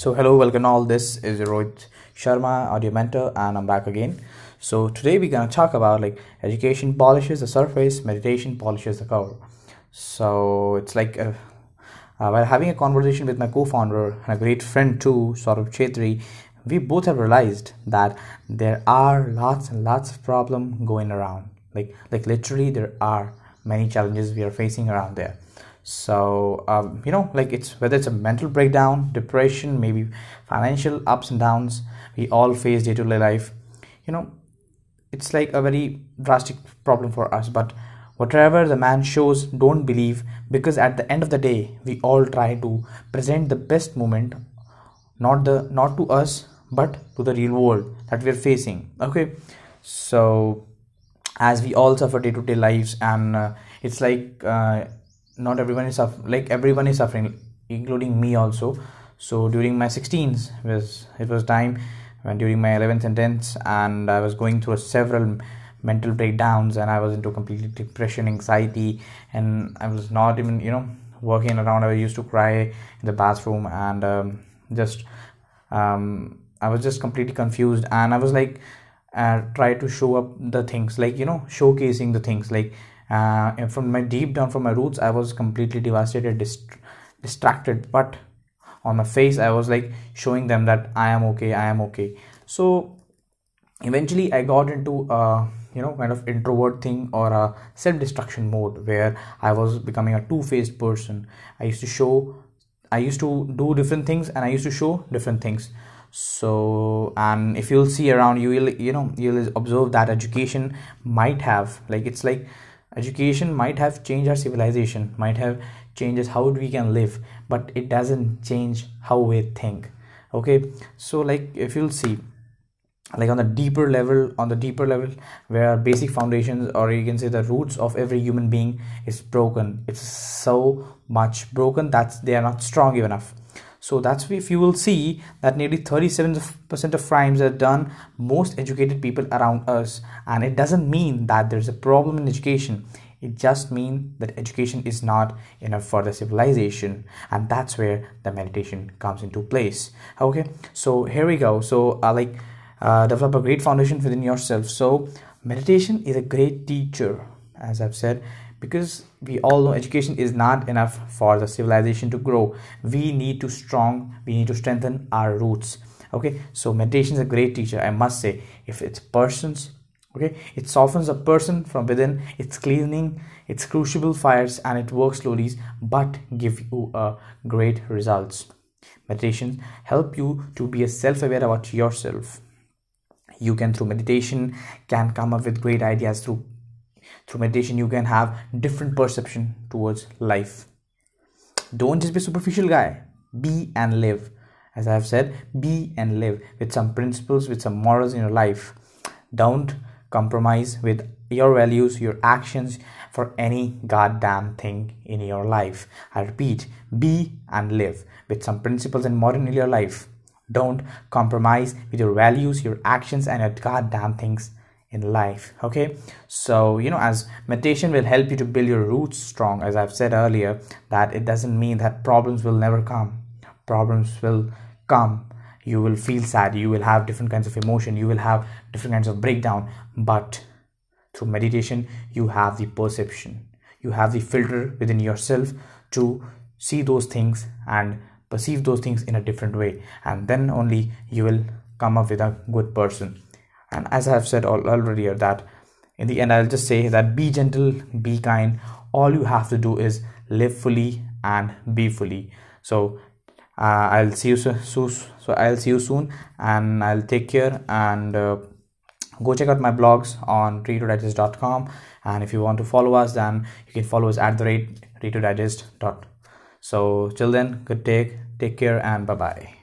So, hello, welcome all. This is Rohit Sharma, audio mentor, and I'm back again. So, today we're gonna talk about like education polishes the surface, meditation polishes the cover. So, it's like uh, uh, while having a conversation with my co-founder and a great friend too, Saurabh Chetri, we both have realized that there are lots and lots of problem going around. Like, like literally, there are many challenges we are facing around there so um, you know like it's whether it's a mental breakdown depression maybe financial ups and downs we all face day-to-day life you know it's like a very drastic problem for us. But whatever the man shows don't believe because at the end of the day we all try to present the best moment not the not to us but to the real world that we're facing okay? So as we all suffer day-to-day lives and uh, it's like uh, not everyone is suffering like everyone is suffering including me also. So during my 16s was it was time when during my 11th and 10th and i was going through several mental breakdowns and i was into complete depression anxiety and i was not even you know working around. I used to cry in the bathroom and um, just um, i was just completely confused. And i was like uh, try to show up the things like you know showcasing the things like uh, from my deep down from my roots i was completely devastated dist- distracted. But on my face i was like showing them that i am okay i am okay. So eventually i got into a you know kind of introvert thing or a self-destruction mode where i was becoming a two-faced person. I used to show i used to do different things and i used to show different things. So and if you'll see around you will you know you'll observe that education might have like it's like education might have changed our civilization might have changes how we can live but it doesn't change how we think. Okay so like if you'll see like on the deeper level on the deeper level where basic foundations or you can say the roots of every human being is broken. It's so much broken that they are not strong enough so that's if you will see that nearly 37% of crimes are done most educated people around us. And it doesn't mean that there's a problem in education. It just means that education is not enough for the civilization. And that's where the meditation comes into place. Okay so here we go. So uh, like uh, develop a great foundation within yourself. So meditation is a great teacher. As i've said because we all know education is not enough for the civilization to grow. We need to strong we need to strengthen our roots. Okay? So meditation is a great teacher i must say. If it's persons okay? It softens a person from within it's cleaning it's crucible fires and it works slowly but give you a great results. Meditations help you to be a self-aware about yourself. You can through meditation can come up with great ideas through through meditation you can have different perception towards life. Don't just be superficial guy. Be and live. As i have said be and live with some principles with some morals in your life. Don't compromise with your values your actions for any goddamn thing in your life. I repeat be and live with some principles and moral in your life. Don't compromise with your values your actions and your goddamn things in life okay? So you know as meditation will help you to build your roots strong as i've said earlier that it doesn't mean that problems will never come. Problems will come. You will feel sad. You will have different kinds of emotion. You will have different kinds of breakdown. But through meditation you have the perception. You have the filter within yourself to see those things and perceive those things in a different way. And then only you will come up with a good person and as i have said already that in the end i'll just say that be gentle be kind. All you have to do is live fully and be fully. So uh, i'll see you so, so i'll see you soon and i'll take care and uh, go check out my blogs on readerdigest.com and if you want to follow us then you can follow us at the rate readerdigest. so till then good take take care and bye bye